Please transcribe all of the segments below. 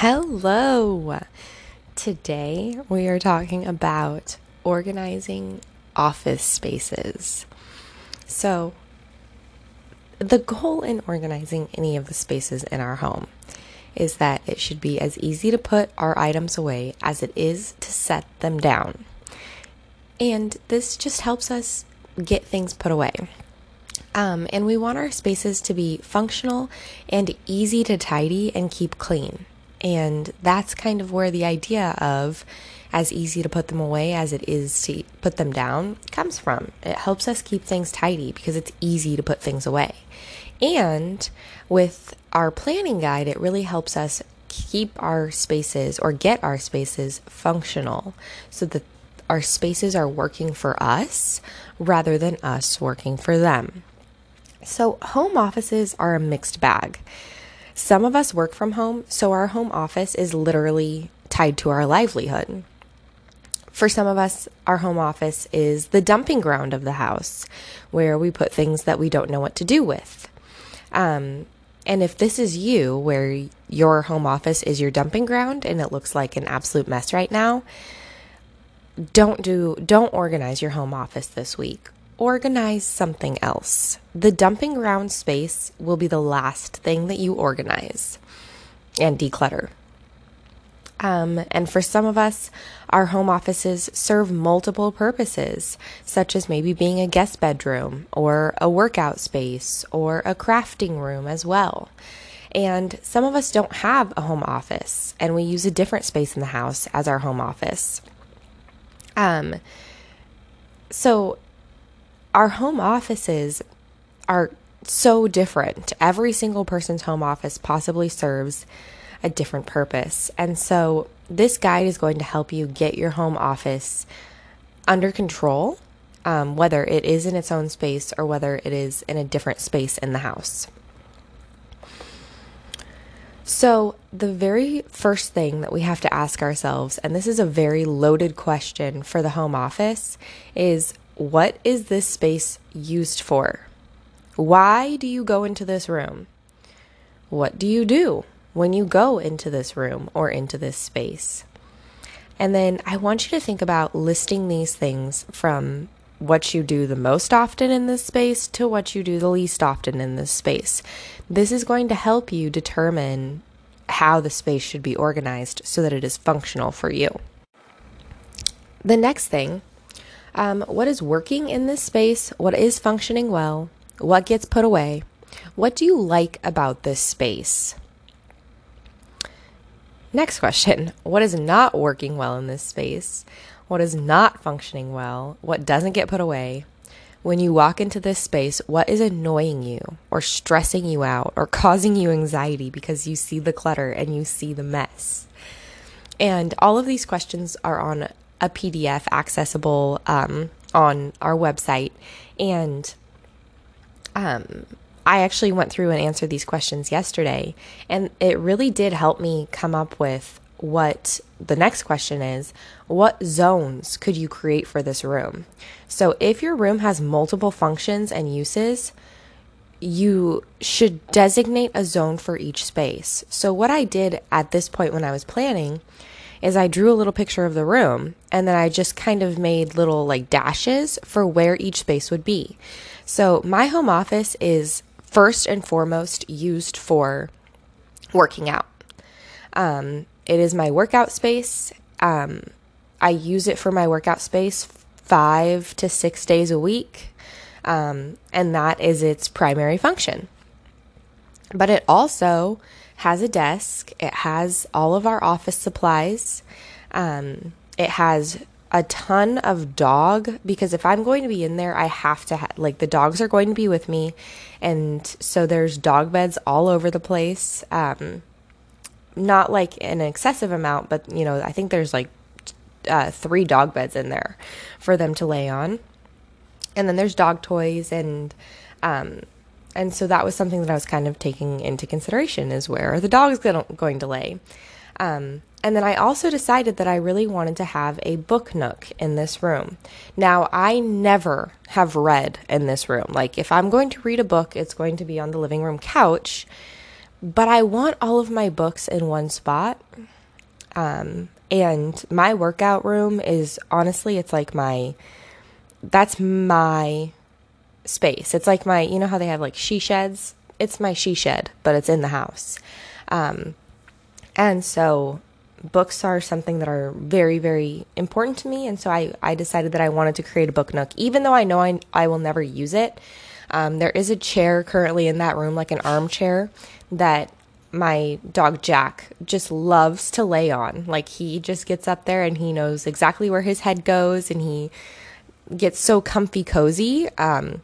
Hello. Today we are talking about organizing office spaces. So, the goal in organizing any of the spaces in our home is that it should be as easy to put our items away as it is to set them down. And this just helps us get things put away. Um, and we want our spaces to be functional and easy to tidy and keep clean. And that's kind of where the idea of as easy to put them away as it is to put them down comes from. It helps us keep things tidy because it's easy to put things away. And with our planning guide, it really helps us keep our spaces or get our spaces functional so that our spaces are working for us rather than us working for them. So, home offices are a mixed bag. Some of us work from home, so our home office is literally tied to our livelihood. For some of us, our home office is the dumping ground of the house where we put things that we don't know what to do with. Um, and if this is you, where your home office is your dumping ground and it looks like an absolute mess right now, don't do don't organize your home office this week organize something else. The dumping ground space will be the last thing that you organize and declutter. Um, and for some of us, our home offices serve multiple purposes, such as maybe being a guest bedroom or a workout space or a crafting room as well. And some of us don't have a home office and we use a different space in the house as our home office. Um, so our home offices are so different. Every single person's home office possibly serves a different purpose. And so this guide is going to help you get your home office under control, um, whether it is in its own space or whether it is in a different space in the house. So, the very first thing that we have to ask ourselves, and this is a very loaded question for the home office, is what is this space used for? Why do you go into this room? What do you do when you go into this room or into this space? And then I want you to think about listing these things from what you do the most often in this space to what you do the least often in this space. This is going to help you determine how the space should be organized so that it is functional for you. The next thing um, what is working in this space? What is functioning well? What gets put away? What do you like about this space? Next question What is not working well in this space? What is not functioning well? What doesn't get put away? When you walk into this space, what is annoying you or stressing you out or causing you anxiety because you see the clutter and you see the mess? And all of these questions are on a PDF accessible um, on our website. And um, I actually went through and answered these questions yesterday. And it really did help me come up with what the next question is what zones could you create for this room? So, if your room has multiple functions and uses, you should designate a zone for each space. So, what I did at this point when I was planning is I drew a little picture of the room and then I just kind of made little like dashes for where each space would be. So my home office is first and foremost used for working out. Um, it is my workout space. Um, I use it for my workout space five to six days a week, um, and that is its primary function. But it also has a desk, it has all of our office supplies, um, it has a ton of dog because if I'm going to be in there, I have to ha- like the dogs are going to be with me, and so there's dog beds all over the place. Um, not like an excessive amount, but you know, I think there's like uh, three dog beds in there for them to lay on, and then there's dog toys and um, and so that was something that I was kind of taking into consideration is where are the dogs going to lay? Um, and then I also decided that I really wanted to have a book nook in this room. Now, I never have read in this room. Like, if I'm going to read a book, it's going to be on the living room couch. but I want all of my books in one spot. Um, and my workout room is honestly, it's like my, that's my space. It's like my, you know how they have like she sheds? It's my she shed, but it's in the house. Um, and so books are something that are very, very important to me. And so I, I decided that I wanted to create a book nook, even though I know I, I will never use it. Um, there is a chair currently in that room, like an armchair, that my dog Jack just loves to lay on. Like he just gets up there and he knows exactly where his head goes and he gets so comfy cozy um,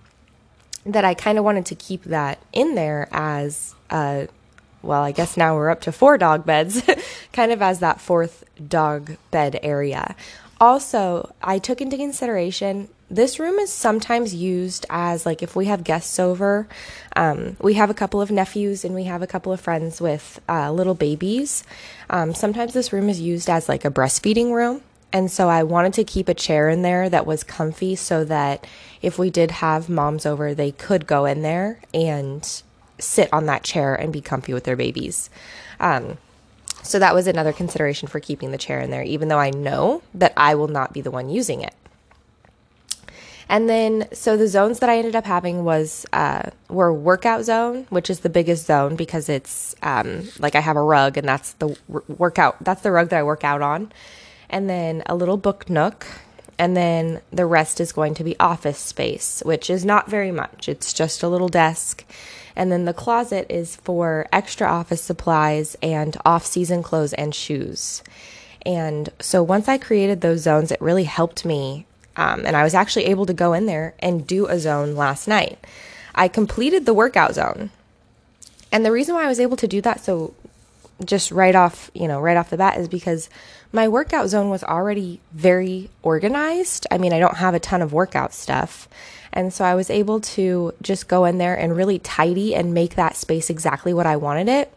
that I kind of wanted to keep that in there as a well, I guess now we're up to four dog beds, kind of as that fourth dog bed area. Also, I took into consideration this room is sometimes used as like if we have guests over. Um, we have a couple of nephews and we have a couple of friends with uh, little babies. Um, sometimes this room is used as like a breastfeeding room. And so I wanted to keep a chair in there that was comfy so that if we did have moms over, they could go in there and sit on that chair and be comfy with their babies. Um, so that was another consideration for keeping the chair in there, even though I know that I will not be the one using it. And then, so the zones that I ended up having was uh, were workout zone, which is the biggest zone because it's um, like I have a rug, and that's the workout. That's the rug that I work out on. And then a little book nook, and then the rest is going to be office space, which is not very much. It's just a little desk and then the closet is for extra office supplies and off season clothes and shoes. And so once I created those zones, it really helped me. Um, and I was actually able to go in there and do a zone last night. I completed the workout zone. And the reason why I was able to do that so just right off, you know, right off the bat is because my workout zone was already very organized. I mean, I don't have a ton of workout stuff. And so I was able to just go in there and really tidy and make that space exactly what I wanted it.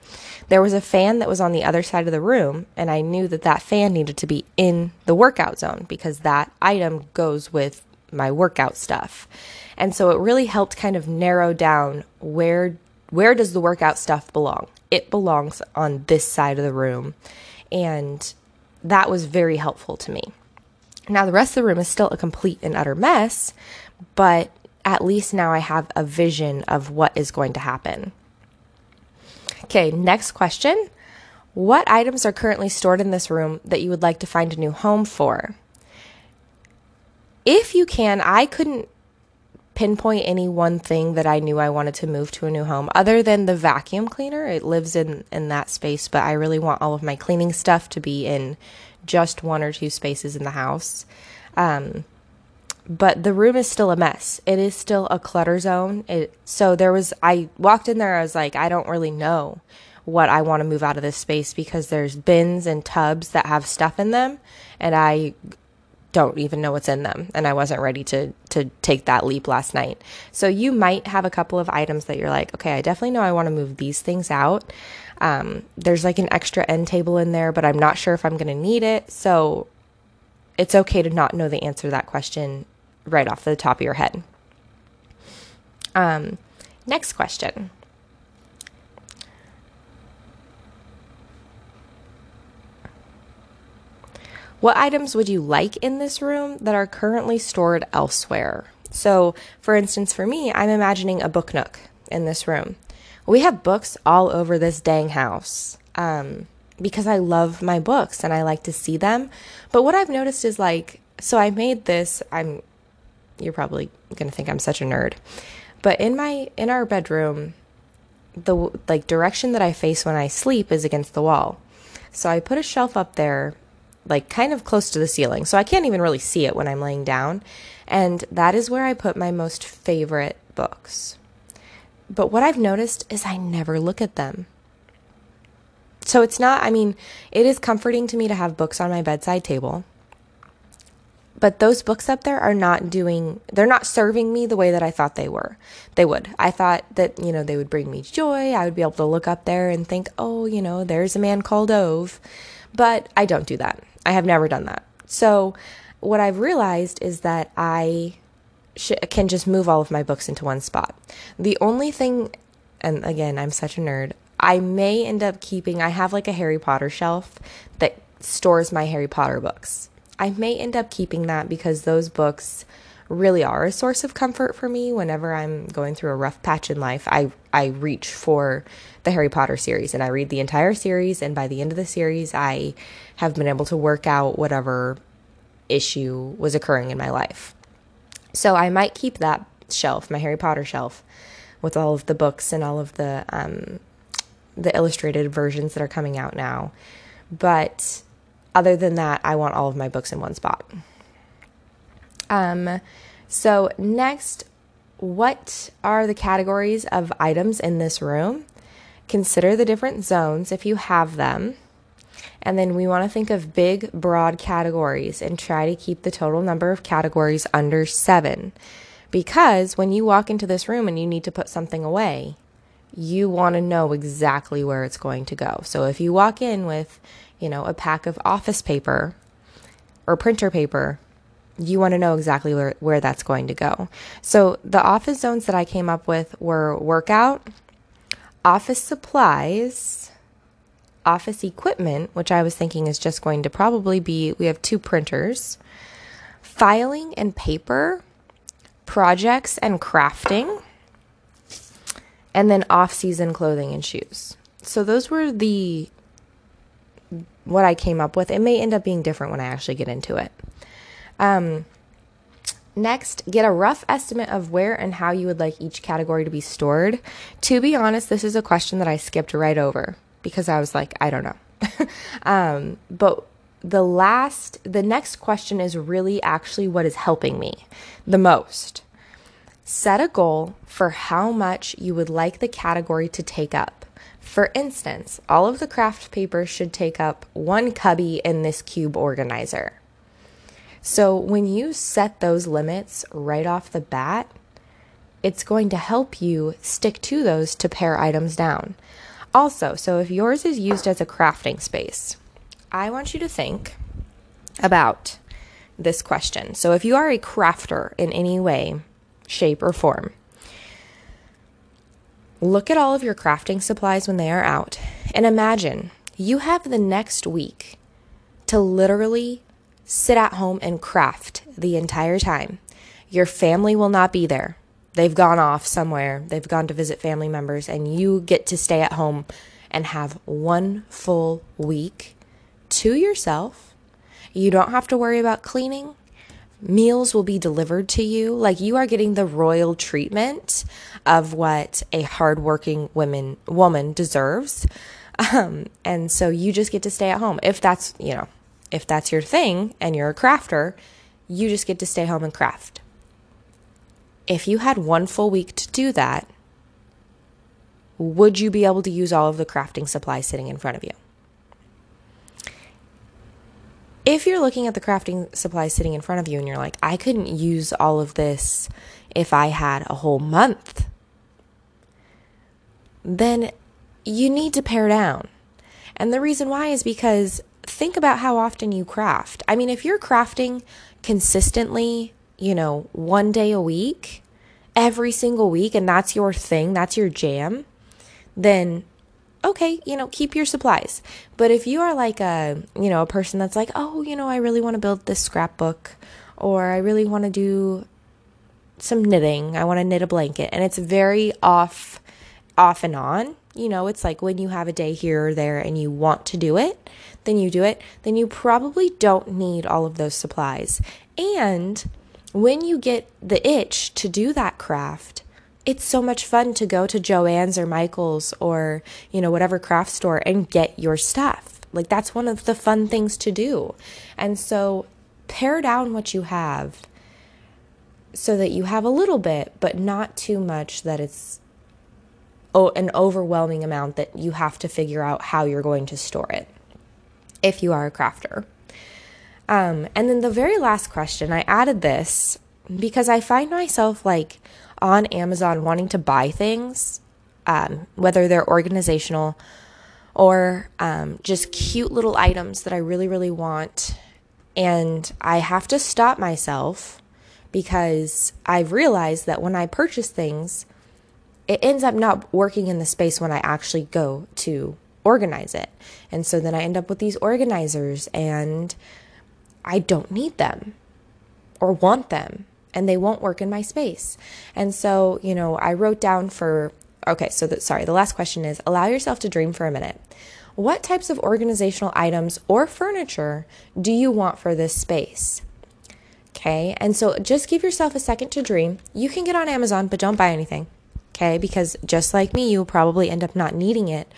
There was a fan that was on the other side of the room, and I knew that that fan needed to be in the workout zone because that item goes with my workout stuff. And so it really helped kind of narrow down where where does the workout stuff belong? It belongs on this side of the room. And that was very helpful to me. Now, the rest of the room is still a complete and utter mess, but at least now I have a vision of what is going to happen. Okay, next question. What items are currently stored in this room that you would like to find a new home for? If you can, I couldn't pinpoint any one thing that I knew I wanted to move to a new home other than the vacuum cleaner. It lives in in that space, but I really want all of my cleaning stuff to be in just one or two spaces in the house. Um, but the room is still a mess. It is still a clutter zone. It, so there was, I walked in there, I was like, I don't really know what I want to move out of this space because there's bins and tubs that have stuff in them, and I don't even know what's in them and I wasn't ready to to take that leap last night. So you might have a couple of items that you're like, okay, I definitely know I want to move these things out. Um, there's like an extra end table in there, but I'm not sure if I'm going to need it. So it's okay to not know the answer to that question right off the top of your head. Um, next question. What items would you like in this room that are currently stored elsewhere? So, for instance, for me, I'm imagining a book nook in this room. We have books all over this dang house um, because I love my books and I like to see them. But what I've noticed is like, so I made this. I'm you're probably to think I'm such a nerd. But in my in our bedroom, the like direction that I face when I sleep is against the wall. So I put a shelf up there like kind of close to the ceiling. So I can't even really see it when I'm laying down. And that is where I put my most favorite books. But what I've noticed is I never look at them. So it's not, I mean, it is comforting to me to have books on my bedside table but those books up there are not doing they're not serving me the way that I thought they were. They would. I thought that, you know, they would bring me joy. I would be able to look up there and think, "Oh, you know, there's a man called Ove." But I don't do that. I have never done that. So, what I've realized is that I sh- can just move all of my books into one spot. The only thing and again, I'm such a nerd. I may end up keeping, I have like a Harry Potter shelf that stores my Harry Potter books. I may end up keeping that because those books really are a source of comfort for me whenever I'm going through a rough patch in life. I I reach for the Harry Potter series and I read the entire series and by the end of the series I have been able to work out whatever issue was occurring in my life. So I might keep that shelf, my Harry Potter shelf, with all of the books and all of the um, the illustrated versions that are coming out now. But other than that, I want all of my books in one spot. Um, so next, what are the categories of items in this room? Consider the different zones if you have them. And then we want to think of big, broad categories and try to keep the total number of categories under seven. Because when you walk into this room and you need to put something away, you want to know exactly where it's going to go. So if you walk in with, you know, a pack of office paper or printer paper, you want to know exactly where, where that's going to go. So the office zones that I came up with were workout, office supplies, office equipment, which I was thinking is just going to probably be we have two printers, filing and paper, projects and crafting, and then off season clothing and shoes. So those were the what I came up with. It may end up being different when I actually get into it. Um, next, get a rough estimate of where and how you would like each category to be stored. To be honest, this is a question that I skipped right over because I was like, I don't know. um, but the last, the next question is really actually what is helping me the most. Set a goal for how much you would like the category to take up. For instance, all of the craft paper should take up one cubby in this cube organizer. So when you set those limits right off the bat, it's going to help you stick to those to pare items down. Also, so if yours is used as a crafting space, I want you to think about this question. So if you are a crafter in any way, shape, or form, look at all of your crafting supplies when they are out and imagine you have the next week to literally sit at home and craft the entire time. Your family will not be there. They've gone off somewhere, they've gone to visit family members, and you get to stay at home and have one full week to yourself. You don't have to worry about cleaning. Meals will be delivered to you. Like you are getting the royal treatment of what a hardworking woman woman deserves. Um, and so you just get to stay at home if that's you know if that's your thing and you're a crafter, you just get to stay home and craft. If you had one full week to do that, would you be able to use all of the crafting supplies sitting in front of you? If you're looking at the crafting supplies sitting in front of you and you're like, I couldn't use all of this if I had a whole month, then you need to pare down. And the reason why is because think about how often you craft. I mean, if you're crafting consistently, you know, one day a week, every single week, and that's your thing, that's your jam, then okay, you know, keep your supplies. But if you are like a, you know, a person that's like, oh, you know, I really want to build this scrapbook, or I really want to do some knitting, I want to knit a blanket, and it's very off, off and on, you know, it's like when you have a day here or there and you want to do it, then you do it, then you probably don't need all of those supplies. And when you get the itch to do that craft, it's so much fun to go to Joann's or Michael's or, you know, whatever craft store and get your stuff. Like that's one of the fun things to do. And so pare down what you have so that you have a little bit, but not too much that it's an overwhelming amount that you have to figure out how you're going to store it if you are a crafter. Um, and then the very last question, I added this because I find myself like on Amazon wanting to buy things, um, whether they're organizational or um, just cute little items that I really, really want. And I have to stop myself because I've realized that when I purchase things, it ends up not working in the space when I actually go to organize it. And so then I end up with these organizers and I don't need them or want them and they won't work in my space. And so, you know, I wrote down for okay, so that sorry, the last question is allow yourself to dream for a minute. What types of organizational items or furniture do you want for this space? Okay, and so just give yourself a second to dream. You can get on Amazon, but don't buy anything. Okay, because just like me, you'll probably end up not needing it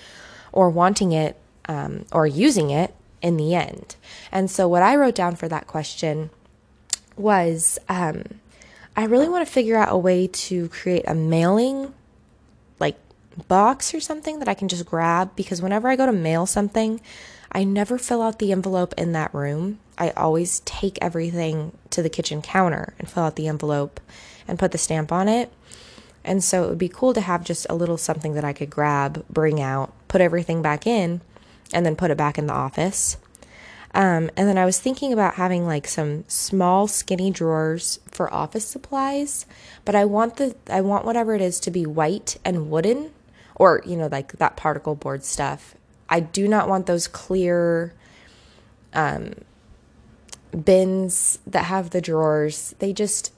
or wanting it um, or using it in the end. And so, what I wrote down for that question was um, I really want to figure out a way to create a mailing like box or something that I can just grab because whenever I go to mail something, I never fill out the envelope in that room. I always take everything to the kitchen counter and fill out the envelope and put the stamp on it. And so it would be cool to have just a little something that I could grab, bring out, put everything back in, and then put it back in the office. Um, and then I was thinking about having like some small skinny drawers for office supplies, but I want the I want whatever it is to be white and wooden, or you know like that particle board stuff. I do not want those clear um, bins that have the drawers. They just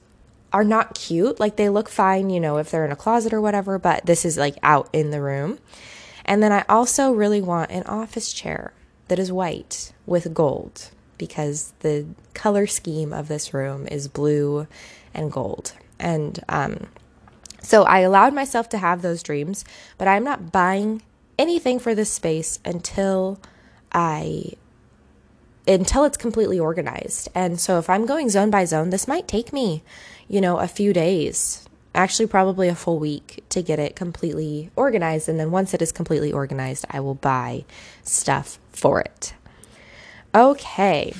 are not cute. Like they look fine, you know, if they're in a closet or whatever, but this is like out in the room. And then I also really want an office chair that is white with gold because the color scheme of this room is blue and gold. And um, so I allowed myself to have those dreams, but I'm not buying anything for this space until I until it's completely organized. And so if I'm going zone by zone, this might take me, you know, a few days, actually probably a full week to get it completely organized. And then once it is completely organized, I will buy stuff for it. Okay.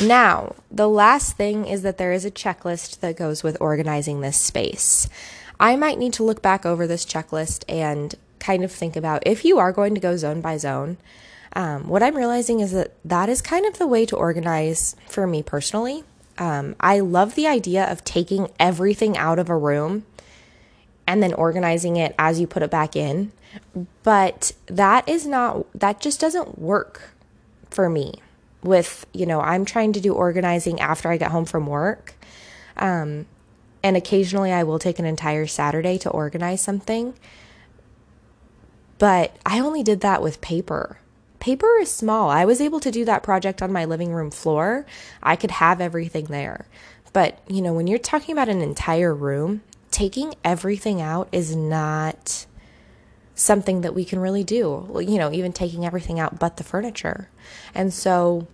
Now, the last thing is that there is a checklist that goes with organizing this space. I might need to look back over this checklist and kind of think about if you are going to go zone by zone. Um, what I'm realizing is that that is kind of the way to organize for me personally. Um, I love the idea of taking everything out of a room and then organizing it as you put it back in. But that is not, that just doesn't work for me. With, you know, I'm trying to do organizing after I get home from work. Um, and occasionally I will take an entire Saturday to organize something. But I only did that with paper. Paper is small. I was able to do that project on my living room floor. I could have everything there. But, you know, when you're talking about an entire room, taking everything out is not something that we can really do. You know, even taking everything out but the furniture. And so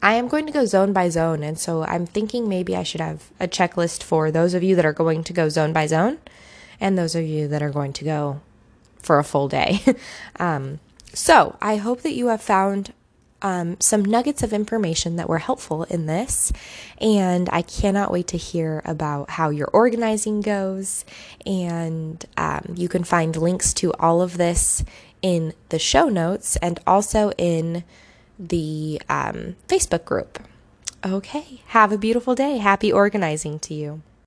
I am going to go zone by zone. And so I'm thinking maybe I should have a checklist for those of you that are going to go zone by zone and those of you that are going to go for a full day. um, so I hope that you have found um, some nuggets of information that were helpful in this. And I cannot wait to hear about how your organizing goes. And um, you can find links to all of this in the show notes and also in the um, Facebook group. Okay, have a beautiful day. Happy organizing to you.